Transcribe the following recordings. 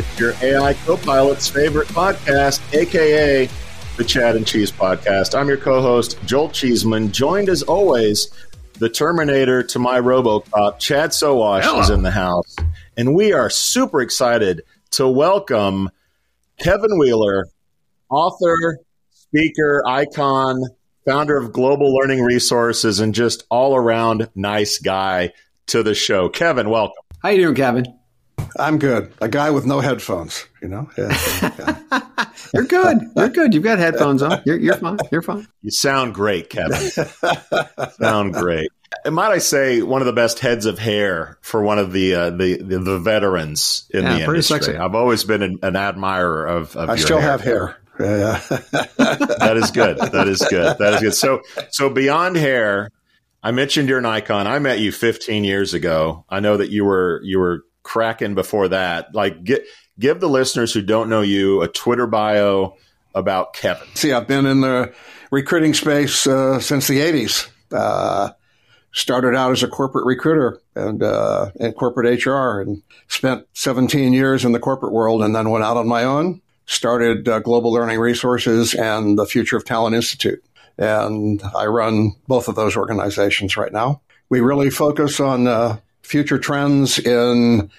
It's your AI co-pilot's favorite podcast, aka the Chad and Cheese Podcast. I'm your co-host, Joel Cheeseman, joined as always, the Terminator to my Robocop, Chad Sowash Hello. is in the house. And we are super excited to welcome Kevin Wheeler, author, speaker, icon, founder of Global Learning Resources, and just all around nice guy to the show. Kevin, welcome. How you doing, Kevin? I'm good. A guy with no headphones, you know? Yeah, yeah. You're good. You're good. You've got headphones on. You're, you're fine. You're fine. You sound great, Kevin. sound great. And might I say, one of the best heads of hair for one of the uh, the, the the veterans in Yeah, the pretty industry. sexy. I've always been an, an admirer of. of I your still hair. have hair. Yeah, yeah. That is good. That is good. That is good. So so beyond hair, I mentioned you're an icon. I met you 15 years ago. I know that you were you were cracking before that. Like get give the listeners who don't know you a Twitter bio about Kevin. See, I've been in the recruiting space uh, since the 80s. Uh, started out as a corporate recruiter and uh, in corporate HR and spent 17 years in the corporate world and then went out on my own. Started uh, Global Learning Resources and the Future of Talent Institute. And I run both of those organizations right now. We really focus on uh, future trends in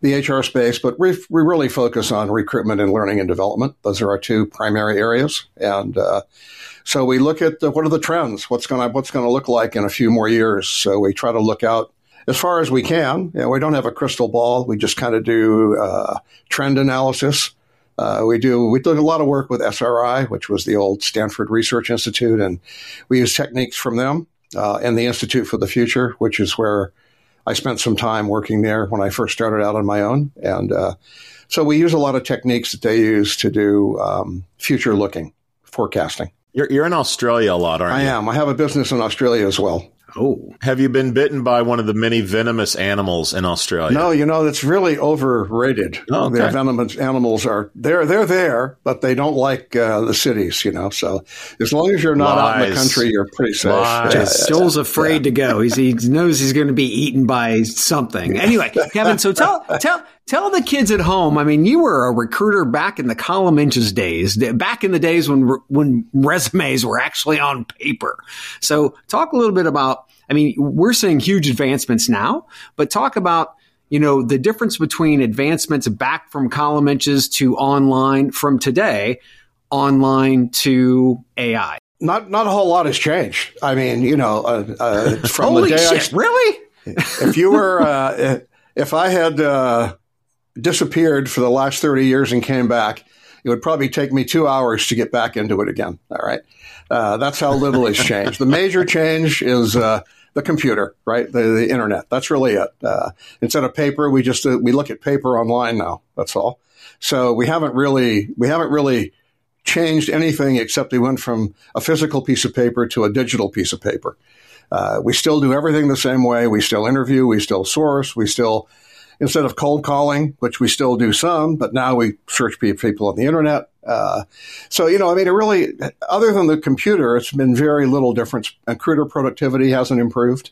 the HR space, but we, we really focus on recruitment and learning and development. Those are our two primary areas. And uh, so we look at the, what are the trends? What's going to what's going to look like in a few more years? So we try to look out as far as we can. You know, we don't have a crystal ball. We just kind of do uh, trend analysis. Uh, we do we do a lot of work with SRI, which was the old Stanford Research Institute, and we use techniques from them uh, and the Institute for the Future, which is where I spent some time working there when I first started out on my own. And uh, so we use a lot of techniques that they use to do um, future looking forecasting. You're, you're in Australia a lot, aren't I you? I am. I have a business in Australia as well. Oh, Have you been bitten by one of the many venomous animals in Australia? No, you know that's really overrated. Oh, okay. The venomous animals are they're they're there, but they don't like uh, the cities. You know, so as long as you're not out in the country, you're pretty safe. Lies. Yeah, just yeah, Joel's afraid to go. He's, he knows he's going to be eaten by something. Anyway, Kevin, so tell tell tell the kids at home. I mean, you were a recruiter back in the column inches days, back in the days when when resumes were actually on paper. So talk a little bit about. I mean, we're seeing huge advancements now, but talk about you know the difference between advancements back from column inches to online from today online to AI. Not not a whole lot has changed. I mean, you know, uh, uh, from Holy the day I really? if you were uh, if I had uh, disappeared for the last 30 years and came back, it would probably take me two hours to get back into it again. All right. Uh, that's how little has changed. The major change is uh, the computer, right? The, the internet. That's really it. Uh, instead of paper, we just uh, we look at paper online now. That's all. So we haven't really we haven't really changed anything except we went from a physical piece of paper to a digital piece of paper. Uh, we still do everything the same way. We still interview. We still source. We still, instead of cold calling, which we still do some, but now we search people on the internet. Uh, so, you know, I mean, it really, other than the computer, it's been very little difference. Recruiter productivity hasn't improved.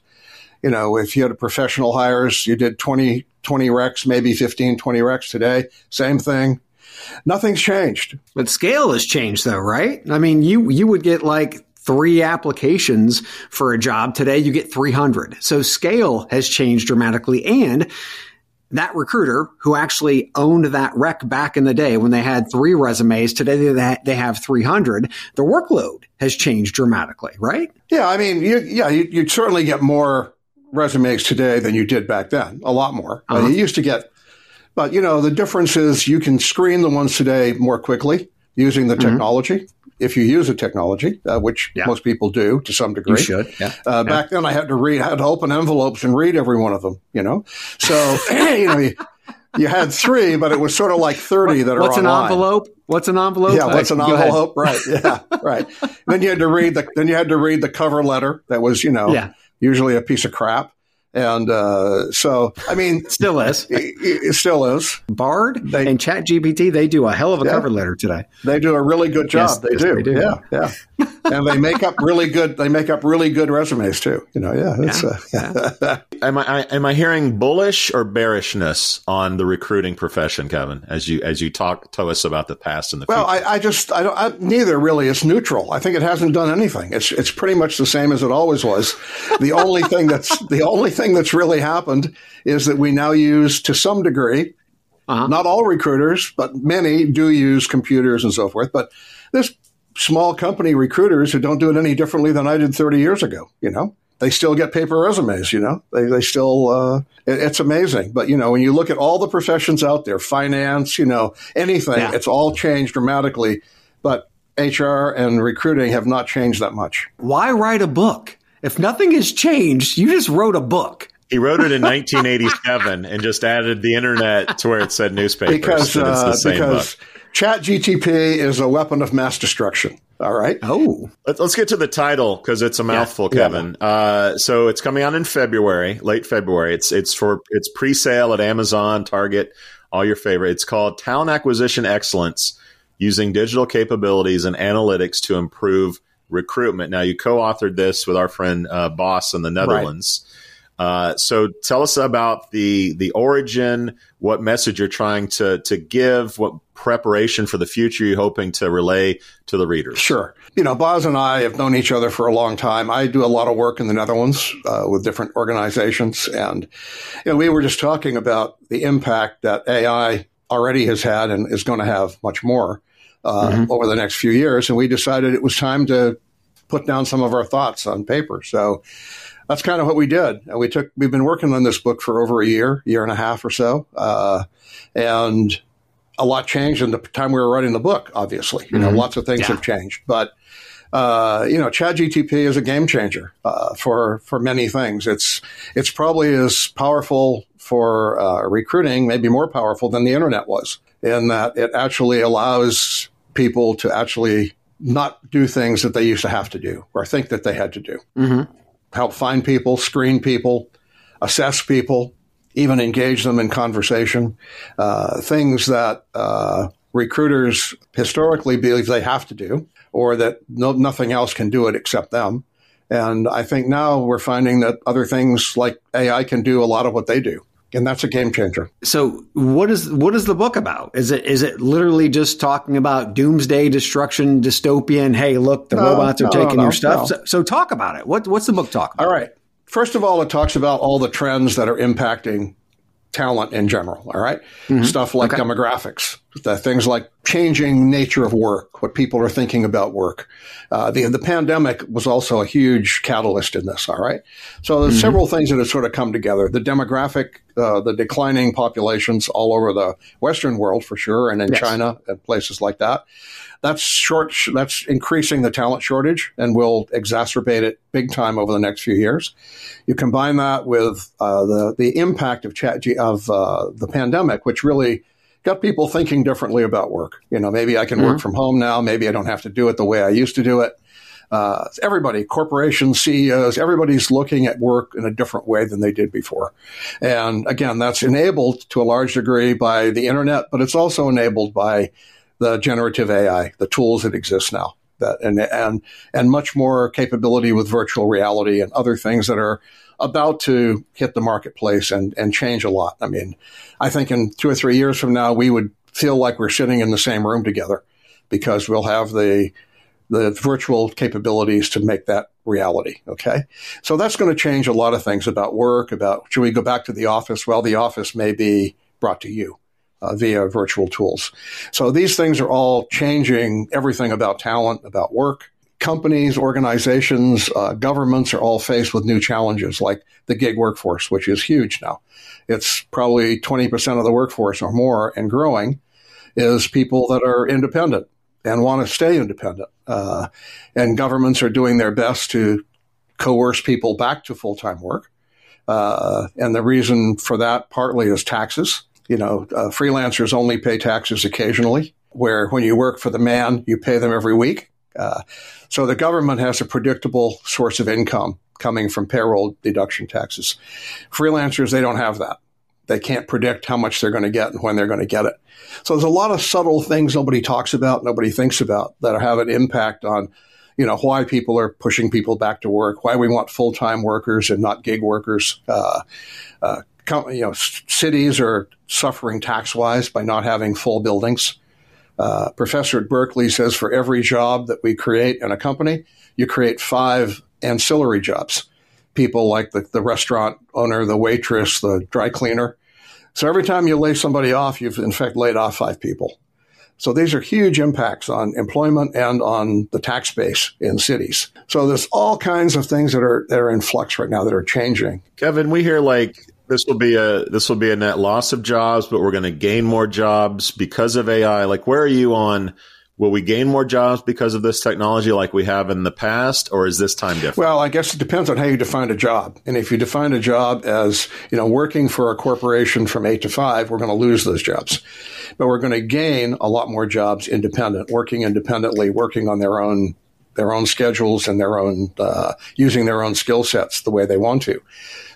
You know, if you had a professional hires, you did 20, 20 recs, maybe 15, 20 recs today, same thing. Nothing's changed. But scale has changed though, right? I mean, you you would get like three applications for a job today, you get 300. So scale has changed dramatically and that recruiter who actually owned that rec back in the day when they had three resumes, today they they have 300. The workload has changed dramatically, right? Yeah, I mean, you, yeah, you, you'd certainly get more resumes today than you did back then. A lot more. Uh, Uh-huh. you used to get, but you know, the difference is you can screen the ones today more quickly using the technology. If you use a technology, uh, which Yeah. most people do to some degree, You should. Yeah. uh, back then, I had to read, I had to open envelopes and read every one of them. You know, so you know, you- you had three, but it was sort of like 30 that are What's an envelope? What's an envelope? Yeah, what's an envelope? Right. Yeah, right. then you had to read the then you had to read the cover letter that was, you know, Yeah. usually a piece of crap. And uh, so, I mean, Still is. it, it still is. Bard They- and ChatGPT, they do a hell of a Yeah. cover letter today. They do a really good job. Yes, they, yes, do. they do. Yeah, yeah. and they make up really good. They make up really good resumes too. You know, yeah. It's, uh, Am I am I hearing bullish or bearishness on the recruiting profession, Kevin? As you as you talk to us about the past and the Well, future. I, I just, I don't, I, neither really. It's neutral. I think it hasn't done anything. It's, it's pretty much the same as it always was. The only thing that's, the only thing that's really happened is that we now use to some degree, Uh-huh. not all recruiters, but many do use computers and so forth. But there's small company recruiters who don't do it any differently than I did 30 years ago, you know? They still get paper resumes, you know. They they still uh, it, it's amazing. But you know, when you look at all the professions out there, finance, you know, anything, Yeah. it's all changed dramatically. But HR and recruiting have not changed that much. Why write a book? If nothing has changed, you just wrote a book. he wrote it in 1987 and just added the internet to where it said newspapers. Because and it's the uh, because book. Chat GTP is a weapon of mass destruction. All right. Oh, Let- Let's get to the title because it's a mouthful, Yeah. Kevin. Uh, so it's coming out in February, late February. It's it's for it's pre-sale at Amazon, Target, all your favorite. It's called Talent Acquisition Excellence: Using Digital Capabilities and Analytics to Improve Recruitment. Now, you co-authored this with our friend uh, Bas in the Netherlands. Uh, so tell us about the the origin, what message you're trying to to give, what preparation for the future you're hoping to relay to the readers. Sure. You know, Bas and I have known each other for a long time. I do a lot of work in the Netherlands uh, with different organizations. And you know, we were just talking about the impact that AI already has had and is going to have much more uh, over the next few years. And we decided it was time to put down some of our thoughts on paper. So that's kind of what we did. And we took, we've been working on this book for over a year, year and a half or so. Uh, and a lot changed in the time we were writing the book, obviously. You know, lots of things Yeah. have changed. But, uh, you know, ChatGTP is a game changer uh, for, for many things. It's, it's probably as powerful for uh, recruiting, maybe more powerful than the internet was, in that it actually allows people to actually not do things that they used to have to do or think that they had to do. Help find people, screen people, assess people, even engage them in conversation. Uh, things that uh, recruiters historically believe they have to do, or that no, nothing else can do it except them. And I think now we're finding that other things like AI can do a lot of what they do. And that's a game changer. so what is what is the book about? Is it is it literally just talking about doomsday destruction, dystopian? Hey, look, the No, robots are no, taking no, your stuff. So, so talk about it. What what's the book talk about? All right. First of all, it talks about all the trends that are impacting talent in general. All right? Stuff like demographics, the things like changing nature of work, what people are thinking about work. Uh, the, the pandemic was also a huge catalyst in this. All right. So there's several things that have sort of come together. The demographic, uh, the declining populations all over the Western world for sure, and in Yes. China and places like that that's short. That's increasing the talent shortage and will exacerbate it big time over the next few years. You combine that with uh, the the impact of chat of uh, the pandemic, which really got people thinking differently about work. You know, maybe I can work from home now. Maybe I don't have to do it the way I used to do it. Uh, everybody, corporations, CEOs, everybody's looking at work in a different way than they did before. And again, that's enabled to a large degree by the internet, but it's also enabled by the generative AI, the tools that exist now, that and and and much more capability with virtual reality and other things that are about to hit the marketplace and and change a lot. I mean, I think in two or three years from now, we would feel like we're sitting in the same room together because we'll have the the virtual capabilities to make that reality. Okay. So that's going to change a lot of things about work, about should we go back to the office? Well, the office may be brought to you uh, via virtual tools. So these things are all changing everything about talent, about work. Companies, organizations, uh, governments are all faced with new challenges like the gig workforce, which is huge now. It's probably 20% of the workforce or more and growing is people that are independent and want to stay independent. Uh, and governments are doing their best to coerce people back to full time work. Uh, and the reason for that partly is taxes. You know, uh, freelancers only pay taxes occasionally, where when you work for the man, you pay them every week. Uh, so the government has a predictable source of income coming from payroll deduction taxes. Freelancers, they don't have that. They can't predict how much they're going to get and when they're going to get it. So there's a lot of subtle things nobody talks about, nobody thinks about that have an impact on, you know, why people are pushing people back to work, why we want full time workers and not gig workers. Uh, uh, you know, cities are suffering tax wise by not having full buildings. Uh, professor at Berkeley says for every job that we create in a company, you create five ancillary jobs. People like the, the restaurant owner, the waitress, the dry cleaner. So every time you lay somebody off, you've in fact laid off five people. So these are huge impacts on employment and on the tax base in cities. So there's all kinds of things that are that are in flux right now that are changing. Kevin, we hear like this will be a this will be a net loss of jobs, but we're going to gain more jobs because of AI. Like, where are you on? Will we gain more jobs because of this technology like we have in the past, or is this time different? Well, I guess it depends on how you define a job. And if you define a job as, you know, working for a corporation from eight to five, we're going to lose those jobs. But we're going to gain a lot more jobs independent, working independently, working on their own their own schedules and their own uh, using their own skill sets the way they want to.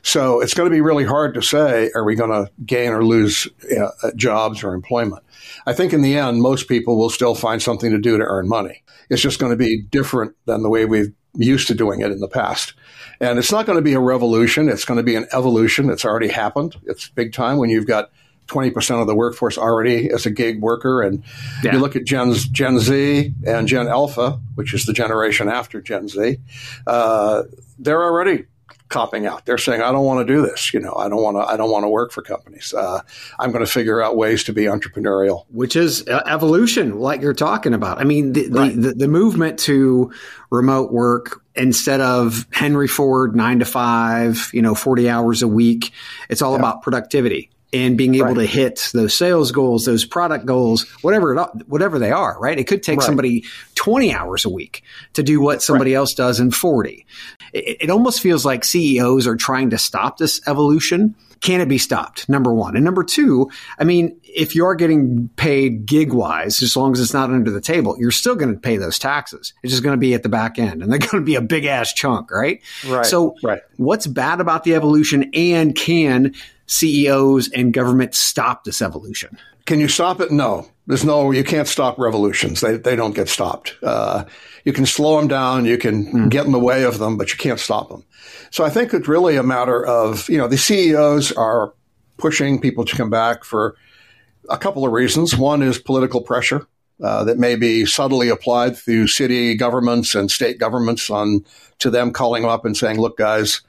So it's going to be really hard to say, are we going to gain or lose uh, jobs or employment? I think in the end, most people will still find something to do to earn money. It's just going to be different than the way we've used to doing it in the past. And it's not going to be a revolution. It's going to be an evolution. It's already happened. It's big time when you've got 20% of the workforce already as a gig worker. And yeah. you look at Gen, Gen Z and Gen Alpha, which is the generation after Gen Z, uh, they're already copping out. They're saying, "I don't want to do this. You know, I don't want to. I don't want to work for companies. Uh, I'm going to figure out ways to be entrepreneurial." Which is evolution, like you're talking about. I mean, the, right. the, the movement to remote work instead of Henry Ford nine to five, you know, 40 hours a week. It's all yeah. about productivity and being able right. to hit those sales goals, those product goals, whatever it, whatever they are, right? It could take right. somebody 20 hours a week to do what somebody right. else does in 40. It, it, almost feels like CEOs are trying to stop this evolution. Can it be stopped? Number one. And number two, I mean, if you are getting paid gig wise, as long as it's not under the table, you're still going to pay those taxes. It's just going to be at the back end and they're going to be a big ass chunk, right? Right. So what's bad about the evolution and can CEOs and government stop this evolution? Can you stop it? No. There's no, you can't stop revolutions. They, they don't get stopped. Uh, you can slow them down, you can mm. get in the way of them, but you can't stop them. So I think it's really a matter of, you know, the CEOs are pushing people to come back for a couple of reasons. One is political pressure. Uh, that may be subtly applied through city governments and state governments on to them calling up and saying, "Look, guys,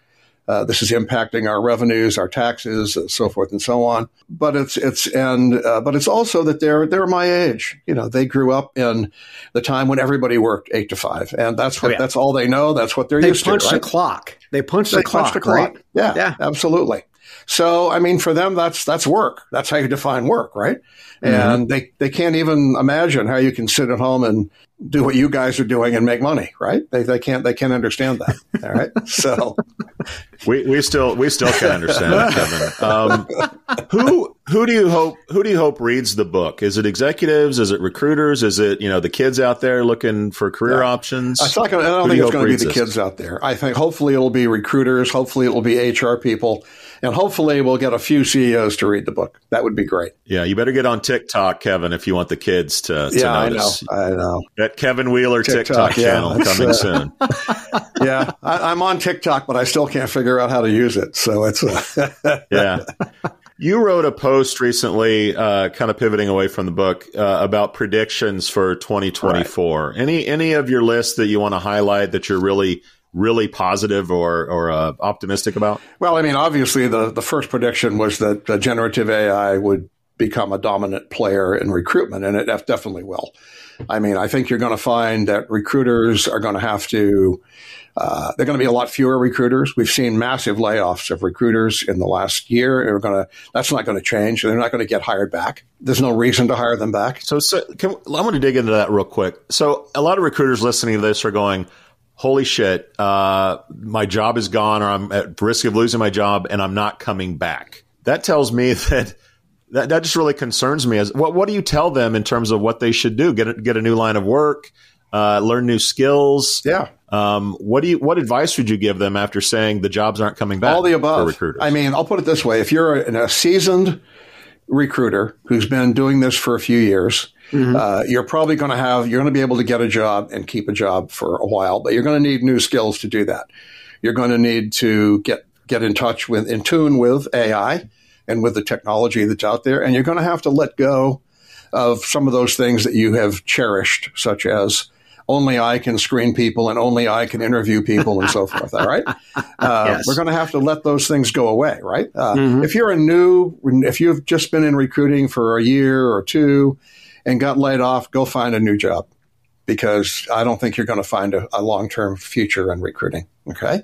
uh, this is impacting our revenues, our taxes, so forth and so on. But it's it's and uh, but it's also that they're they're my age. You know, they grew up in the time when everybody worked eight to five, and that's what oh, yeah. that's all they know. That's what they're they used to. They punch the clock. They punch the clock. Punch the clock. Right? Yeah, yeah, absolutely. So, I mean, for them, that's that's work. That's how you define work, right? Mm-hmm. And they they can't even imagine how you can sit at home and do what you guys are doing and make money, right? They, they can't they can't understand that. All right, so we, we still we still can't understand it, Kevin. Um, who who do you hope who do you hope reads the book? Is it executives? Is it recruiters? Is it you know the kids out there looking for career yeah. options? I, I don't who think do it's going to be the this? kids out there. I think hopefully it'll be recruiters. Hopefully it will be HR people and hopefully we'll get a few CEOs to read the book. That would be great. Yeah, you better get on TikTok, Kevin, if you want the kids to, to yeah, notice. I know. I know. That Kevin Wheeler TikTok, TikTok yeah, channel coming uh, soon. yeah, I, am on TikTok, but I still can't figure out how to use it. So it's uh, yeah. You wrote a post recently, uh, kind of pivoting away from the book, uh, about predictions for 2024. Right. Any any of your list that you want to highlight that you're really really positive or or uh, optimistic about? Well, I mean, obviously the the first prediction was that uh, generative AI would become a dominant player in recruitment, and it definitely will. I mean, I think you're going to find that recruiters are going to have to. Uh, they're going to be a lot fewer recruiters. We've seen massive layoffs of recruiters in the last year. We're going to. That's not going to change. They're not going to get hired back. There's no reason to hire them back. So, so can, I'm going to dig into that real quick. So, a lot of recruiters listening to this are going, holy shit, uh, my job is gone or I'm at risk of losing my job and I'm not coming back. That tells me that that, that just really concerns me. As what what do you tell them in terms of what they should do? Get a, get a new line of work, uh, learn new skills. Yeah. Um, what do you what advice would you give them after saying the jobs aren't coming back? All the above. recruiters. I mean, I'll put it this way: if you're a, a seasoned recruiter who's been doing this for a few years, mm-hmm. uh, you're probably going to have you're going to be able to get a job and keep a job for a while, but you're going to need new skills to do that. You're going to need to get get in touch with in tune with AI and with the technology that's out there, and you're going to have to let go of some of those things that you have cherished, such as only I can screen people and only I can interview people and so forth. All right. Uh, yes. We're going to have to let those things go away, right? Uh, mm-hmm. If you're a new, if you've just been in recruiting for a year or two and got laid off, go find a new job because I don't think you're going to find a, a long term future in recruiting. Okay.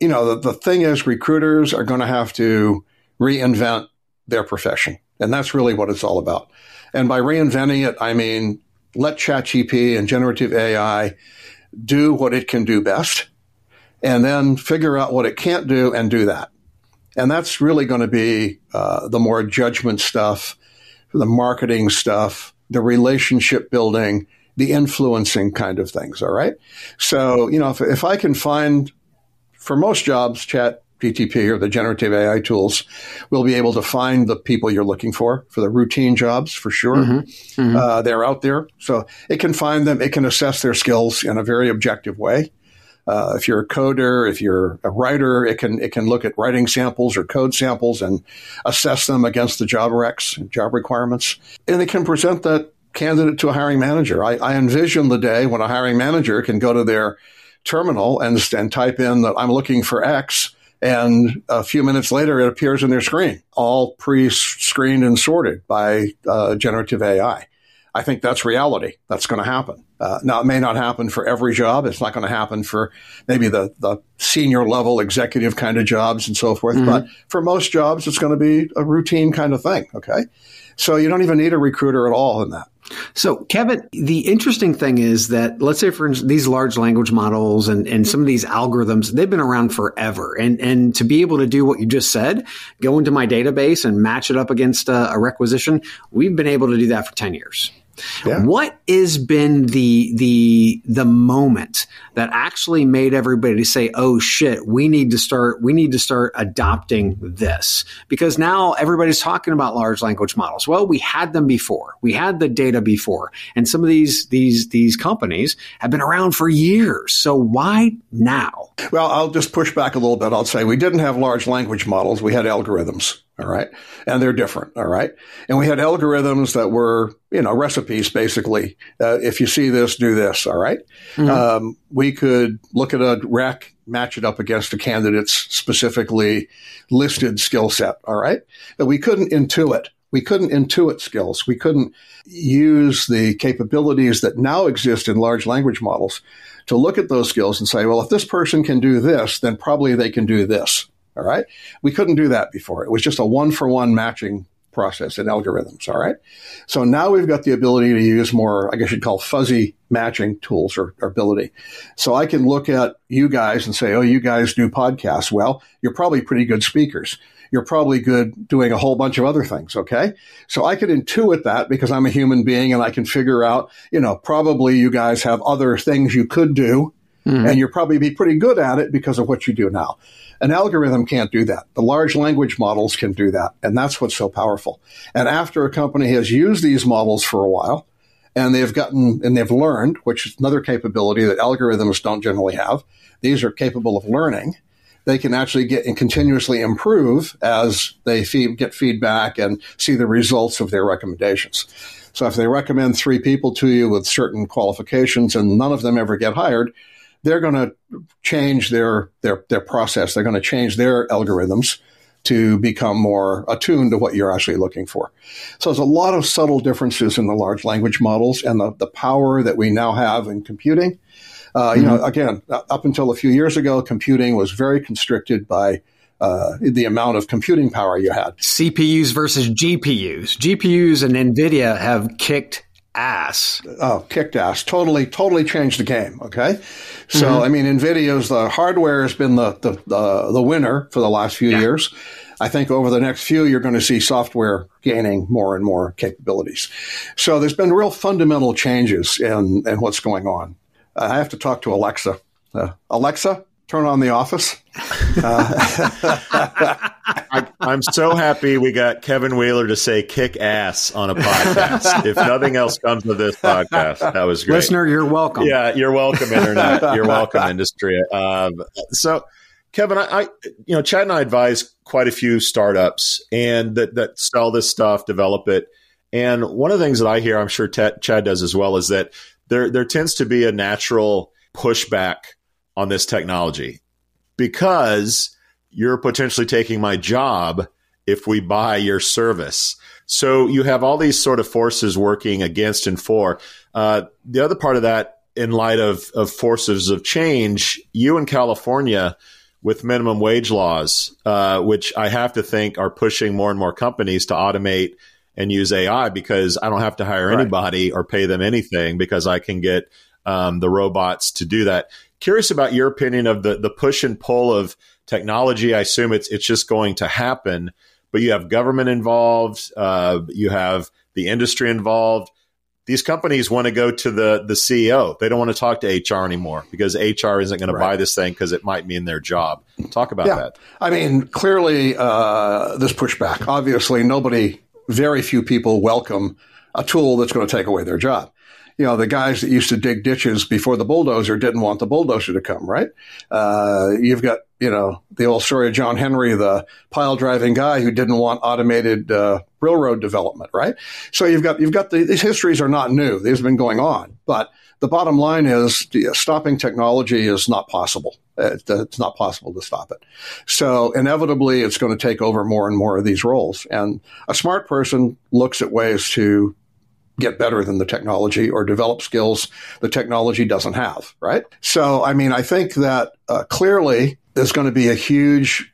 You know, the, the thing is, recruiters are going to have to reinvent their profession. And that's really what it's all about. And by reinventing it, I mean let ChatGPT and generative AI do what it can do best, and then figure out what it can't do and do that. And that's really going to be uh, the more judgment stuff, the marketing stuff, the relationship building, the influencing kind of things. All right. So, you know, if, if I can find for most jobs, chat GTP or the generative AI tools will be able to find the people you're looking for for the routine jobs for sure. Mm-hmm. Mm-hmm. Uh, they're out there. So it can find them, it can assess their skills in a very objective way. Uh, if you're a coder, if you're a writer, it can it can look at writing samples or code samples and assess them against the job recs and job requirements, and it can present that candidate to a hiring manager. I, I envision the day when a hiring manager can go to their terminal and, and type in that I'm looking for X and a few minutes later, it appears in their screen, all pre-screened and sorted by uh, generative AI. I think that's reality. That's going to happen. Uh, now, it may not happen for every job. It's not going to happen for maybe the, the senior level executive kind of jobs and so forth. Mm-hmm. But for most jobs, it's going to be a routine kind of thing. Okay. So you don't even need a recruiter at all in that. So, Kevin, the interesting thing is that let's say, for these large language models and, and some of these algorithms, they've been around forever. And, and to be able to do what you just said, go into my database and match it up against a, a requisition, we've been able to do that for 10 years. Yeah. What has been the the the moment that actually made everybody say, "Oh shit, we need to start we need to start adopting this." Because now everybody's talking about large language models. Well, we had them before. We had the data before. And some of these these these companies have been around for years. So why now? Well, I'll just push back a little bit. I'll say we didn't have large language models. We had algorithms. All right. And they're different. All right. And we had algorithms that were, you know, recipes basically. Uh, if you see this, do this. All right? mm-hmm. um, we could look at a rec, match it up against a candidate's specifically listed skill set. All right. But we couldn't intuit. We couldn't intuit skills. We couldn't use the capabilities that now exist in large language models to look at those skills and say, well, if this person can do this, then probably they can do this. All right. We couldn't do that before. It was just a one for one matching process in algorithms. All right. So now we've got the ability to use more, I guess you'd call fuzzy matching tools or, or, ability. So I can look at you guys and say, Oh, you guys do podcasts. Well, you're probably pretty good speakers. You're probably good doing a whole bunch of other things. Okay. So I could intuit that because I'm a human being and I can figure out, you know, probably you guys have other things you could do mm-hmm. and you'll probably be pretty good at it because of what you do now. An algorithm can't do that. The large language models can do that. And that's what's so powerful. And after a company has used these models for a while, and they've gotten and they've learned, which is another capability that algorithms don't generally have. These are capable of learning. They can actually get and continuously improve as they feed, get feedback and see the results of their recommendations. So if they recommend three people to you with certain qualifications and none of them ever get hired, they're going to change their, their, their process. They're going to change their algorithms to become more attuned to what you're actually looking for. So there's a lot of subtle differences in the large language models and the, the power that we now have in computing. Uh, you mm-hmm. know, again, up until a few years ago, computing was very constricted by uh, the amount of computing power you had. CPUs versus GPUs. GPUs and NVIDIA have kicked ass. Oh, kicked ass. Totally, totally changed the game. Okay. So, mm-hmm. I mean, NVIDIA's the hardware has been the, the, the, the, winner for the last few yeah. years. I think over the next few, you're going to see software gaining more and more capabilities. So there's been real fundamental changes in, in what's going on. Uh, I have to talk to Alexa. Uh, Alexa, turn on the office. I, am so happy we got Kevin Wheeler to say kick ass on a podcast. if nothing else comes of this podcast, that was great. Listener, you're welcome. Yeah, you're welcome, Internet. You're welcome, industry. Um, so, Kevin, I, I, you know, Chad and I advise quite a few startups and that, that sell this stuff, develop it. And one of the things that I hear, I'm sure Chad does as well, is that there, there tends to be a natural pushback on this technology because you're potentially taking my job if we buy your service. So you have all these sort of forces working against and for. Uh, the other part of that, in light of, of forces of change, you in California with minimum wage laws, uh, which I have to think are pushing more and more companies to automate and use AI because I don't have to hire right. anybody or pay them anything because I can get um, the robots to do that. Curious about your opinion of the the push and pull of technology. I assume it's it's just going to happen, but you have government involved, uh, you have the industry involved. These companies want to go to the the CEO. They don't want to talk to HR anymore because HR isn't going to buy this thing because it might mean their job. Talk about yeah. that. I mean, clearly, uh, this pushback. Obviously, nobody, very few people welcome a tool that's going to take away their job you know, the guys that used to dig ditches before the bulldozer didn't want the bulldozer to come, right? Uh, you've got, you know, the old story of John Henry, the pile driving guy who didn't want automated uh, railroad development, right? So you've got, you've got the, these histories are not new. These have been going on. But the bottom line is stopping technology is not possible. It's not possible to stop it. So inevitably, it's going to take over more and more of these roles. And a smart person looks at ways to get better than the technology or develop skills the technology doesn't have, right? So, I mean, I think that uh, clearly there's going to be a huge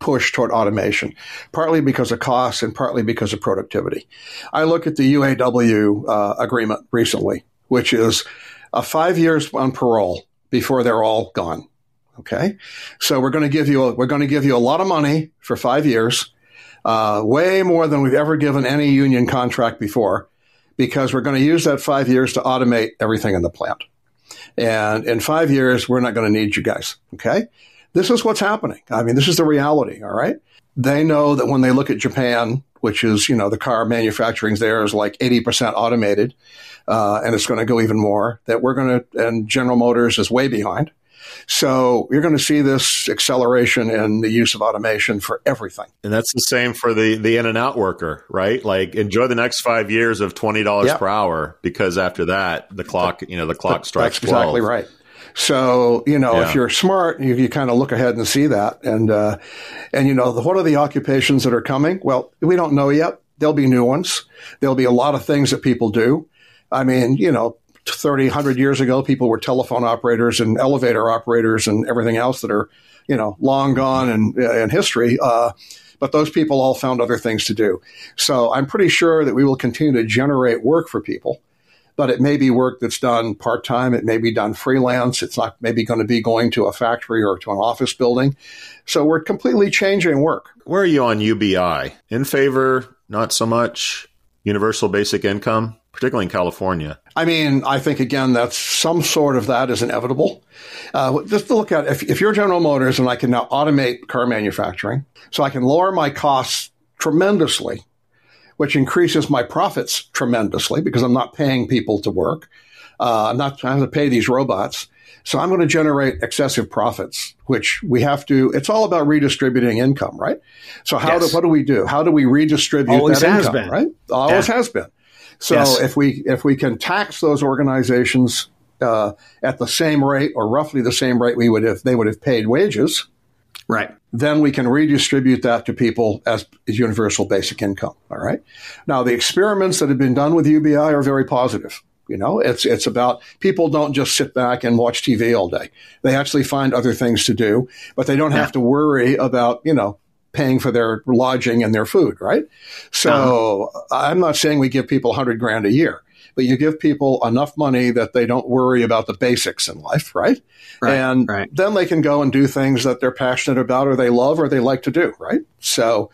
push toward automation, partly because of costs and partly because of productivity. I look at the UAW uh, agreement recently, which is a five years on parole before they're all gone. Okay, so we're going to give you a, we're going to give you a lot of money for five years, uh, way more than we've ever given any union contract before because we're going to use that five years to automate everything in the plant. And in five years, we're not going to need you guys. Okay. This is what's happening. I mean, this is the reality. All right. They know that when they look at Japan, which is, you know, the car manufacturing there is like 80% automated, uh, and it's going to go even more, that we're going to, and General Motors is way behind. So you're going to see this acceleration in the use of automation for everything. And that's the same for the the in and out worker, right? Like enjoy the next five years of twenty dollars per hour because after that the clock, you know, the clock strikes. That's 12. exactly right. So you know, yeah. if you're smart, you, you kind of look ahead and see that, and uh, and you know, the, what are the occupations that are coming? Well, we don't know yet. There'll be new ones. There'll be a lot of things that people do. I mean, you know, 30, 100 years ago, people were telephone operators and elevator operators and everything else that are, you know, long gone in, in history. Uh, but those people all found other things to do. So I'm pretty sure that we will continue to generate work for people, but it may be work that's done part time. It may be done freelance. It's not maybe going to be going to a factory or to an office building. So we're completely changing work. Where are you on UBI? In favor? Not so much? Universal basic income? particularly in California? I mean, I think again that's some sort of that is inevitable. Uh, just to look at if, if you're General Motors and I can now automate car manufacturing, so I can lower my costs tremendously, which increases my profits tremendously because I'm not paying people to work. Uh, I'm not having to pay these robots. So I'm going to generate excessive profits, which we have to, it's all about redistributing income, right? So how yes. do, what do we do? How do we redistribute Always that has income, been. right? Always yeah. has been. So yes. if we if we can tax those organizations uh, at the same rate or roughly the same rate we would if they would have paid wages, right? Then we can redistribute that to people as, as universal basic income. All right. Now the experiments that have been done with UBI are very positive. You know, it's it's about people don't just sit back and watch TV all day. They actually find other things to do, but they don't yeah. have to worry about you know paying for their lodging and their food, right? So uh-huh. I'm not saying we give people 100 grand a year, but you give people enough money that they don't worry about the basics in life, right? Right, and right. then they can go and do things that they're passionate about or they love or they like to do, right? So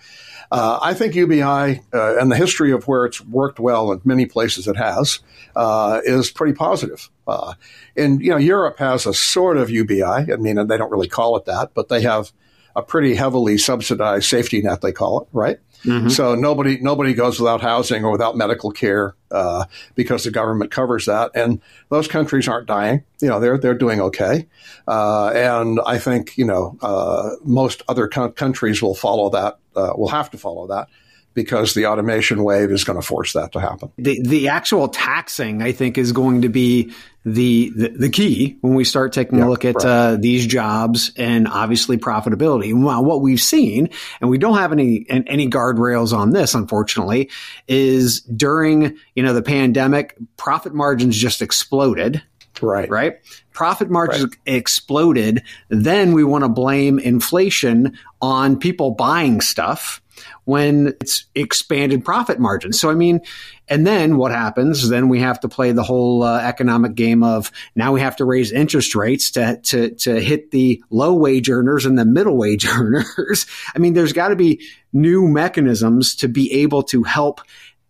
uh, I think UBI uh, and the history of where it's worked well in many places it has uh, is pretty positive. Uh, and you know, Europe has a sort of UBI. I mean, they don't really call it that, but they have a pretty heavily subsidized safety net. They call it right. Mm-hmm. So nobody nobody goes without housing or without medical care uh, because the government covers that, and those countries aren't dying. You know, they're they're doing okay, uh, and I think you know uh, most other co- countries will follow that. Uh, will have to follow that because the automation wave is going to force that to happen. The the actual taxing, I think, is going to be the the, the key when we start taking yeah, a look at right. uh, these jobs and obviously profitability. Well, what we've seen, and we don't have any any guardrails on this, unfortunately, is during you know the pandemic, profit margins just exploded. Right. Right. Profit margins right. exploded. Then we want to blame inflation on people buying stuff when it's expanded profit margins. So, I mean, and then what happens? Then we have to play the whole uh, economic game of now we have to raise interest rates to, to, to hit the low wage earners and the middle wage earners. I mean, there's got to be new mechanisms to be able to help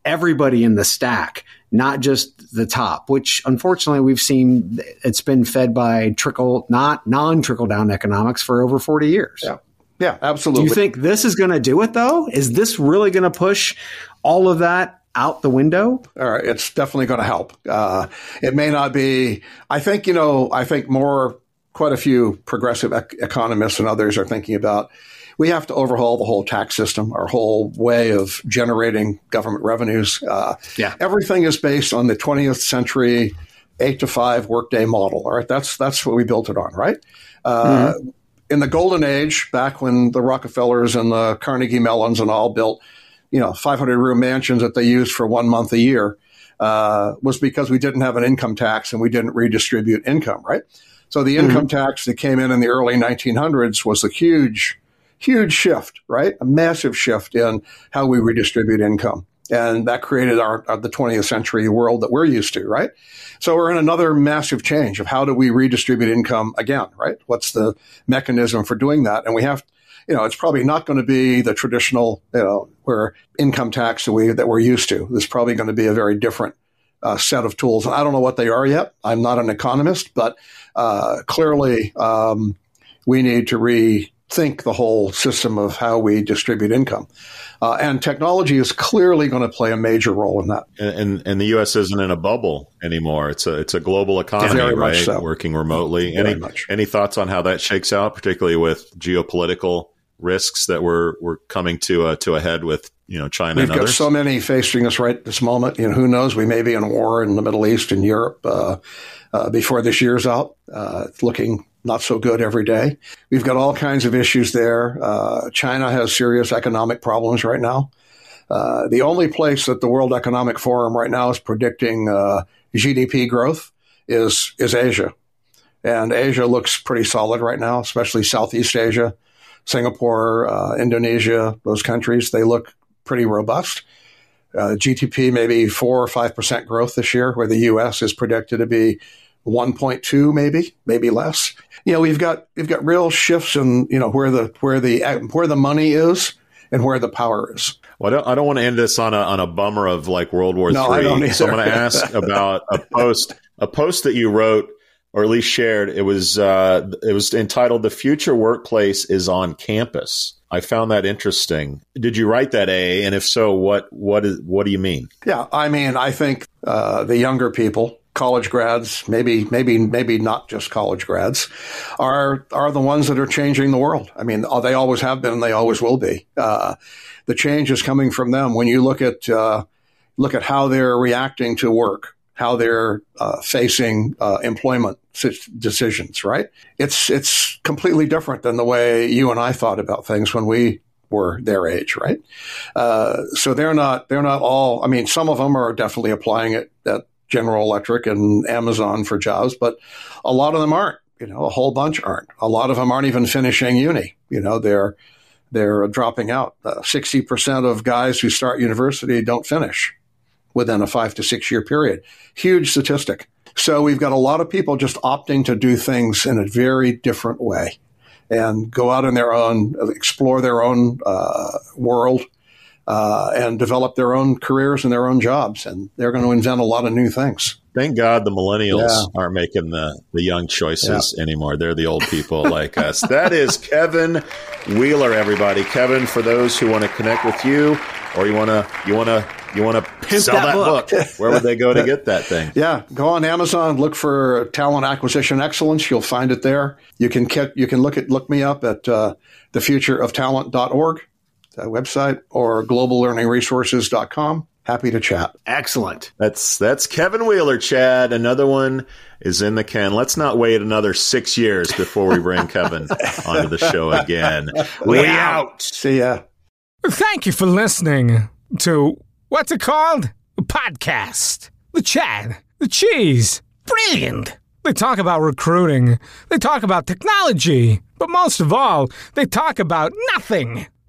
everybody in the stack not just the top, which unfortunately we've seen it's been fed by trickle, not non trickle down economics for over 40 years. Yeah. Yeah, absolutely. Do you think this is going to do it though? Is this really going to push all of that out the window? All right, it's definitely going to help. Uh, it may not be. I think you know. I think more. Quite a few progressive ec- economists and others are thinking about. We have to overhaul the whole tax system, our whole way of generating government revenues. Uh, yeah, everything is based on the 20th century eight to five workday model. All right, that's that's what we built it on, right? Uh, mm-hmm in the golden age, back when the Rockefellers and the Carnegie Mellons and all built, you know, 500 room mansions that they used for one month a year, uh, was because we didn't have an income tax and we didn't redistribute income, right? So the income mm-hmm. tax that came in in the early 1900s was a huge, huge shift, right? A massive shift in how we redistribute income. And that created our, our, the 20th century world that we're used to, right? So we're in another massive change of how do we redistribute income again, right? What's the mechanism for doing that? And we have, you know, it's probably not going to be the traditional, you know, where income tax that we that we're used to. There's probably going to be a very different uh, set of tools. And I don't know what they are yet. I'm not an economist, but uh, clearly um, we need to rethink the whole system of how we distribute income. Uh, and technology is clearly going to play a major role in that. And, and the U.S. isn't in a bubble anymore. It's a it's a global economy, Very right? So. Working remotely. Very any much. any thoughts on how that shakes out, particularly with geopolitical risks that we're we're coming to a, to a head with you know China. We've got others? so many facing us right this moment. You know, who knows? We may be in war in the Middle East and Europe uh, uh, before this year's out. Uh, it's looking not so good every day. We've got all kinds of issues there. Uh, China has serious economic problems right now. Uh, the only place that the World Economic Forum right now is predicting uh, GDP growth is is Asia, and Asia looks pretty solid right now, especially Southeast Asia, Singapore, uh, Indonesia, those countries. They look pretty robust. Uh, GDP maybe four or five percent growth this year, where the U.S. is predicted to be 1.2 maybe maybe less you know we've got we've got real shifts in you know where the where the where the money is and where the power is well, I don't, I don't want to end this on a on a bummer of like World War no, III. So I'm going to ask about a post a post that you wrote or at least shared. It was uh, it was entitled "The Future Workplace is on Campus." I found that interesting. Did you write that, A? And if so, what what is what do you mean? Yeah, I mean, I think uh, the younger people college grads, maybe maybe maybe not just college grads, are are the ones that are changing the world. I mean, they always have been, and they always will be. Uh, the change is coming from them. When you look at uh, look at how they're reacting to work, how they're uh, facing uh, employment decisions, right? It's it's completely different than the way you and I thought about things when we were their age, right? Uh, so they're not they're not all. I mean, some of them are definitely applying it at General Electric and Amazon for jobs, but a lot of them aren't. You know, a whole bunch aren't. A lot of them aren't even finishing uni. You know, they're they're dropping out. Uh, sixty uh, percent of guys who start university don't finish. within a five to six year period. Huge statistic. So we've got a lot of people just opting to do things in a very different way and go out in their own, explore their own uh, world uh, and develop their own careers and their own jobs. And they're going to invent a lot of new things. Thank God the millennials yeah. aren't making the, the young choices yeah. anymore. They're the old people like us. That is Kevin Wheeler, everybody. Kevin, for those who want to connect with you or you want to you want to you want to sell that, that book. book. Where would they go to get that thing? Yeah, go on Amazon, look for Talent Acquisition Excellence. You'll find it there. You can get, you can look at look me up at uh, thefutureoftalent.org that website or globallearningresources.com. Happy to chat. Excellent. That's that's Kevin Wheeler, Chad. Another one is in the can. Let's not wait another six years before we bring Kevin onto the show again. We out. See ya. Thank you for listening to what's it called? A podcast. The Chad. The Cheese. Brilliant. They talk about recruiting. They talk about technology. But most of all, they talk about nothing.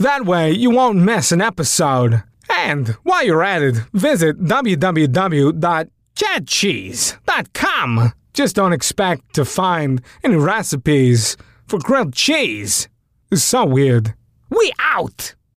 That way you won't miss an episode. And while you're at it, visit www.chadcheese.com. Just don't expect to find any recipes for grilled cheese. It's so weird. We out!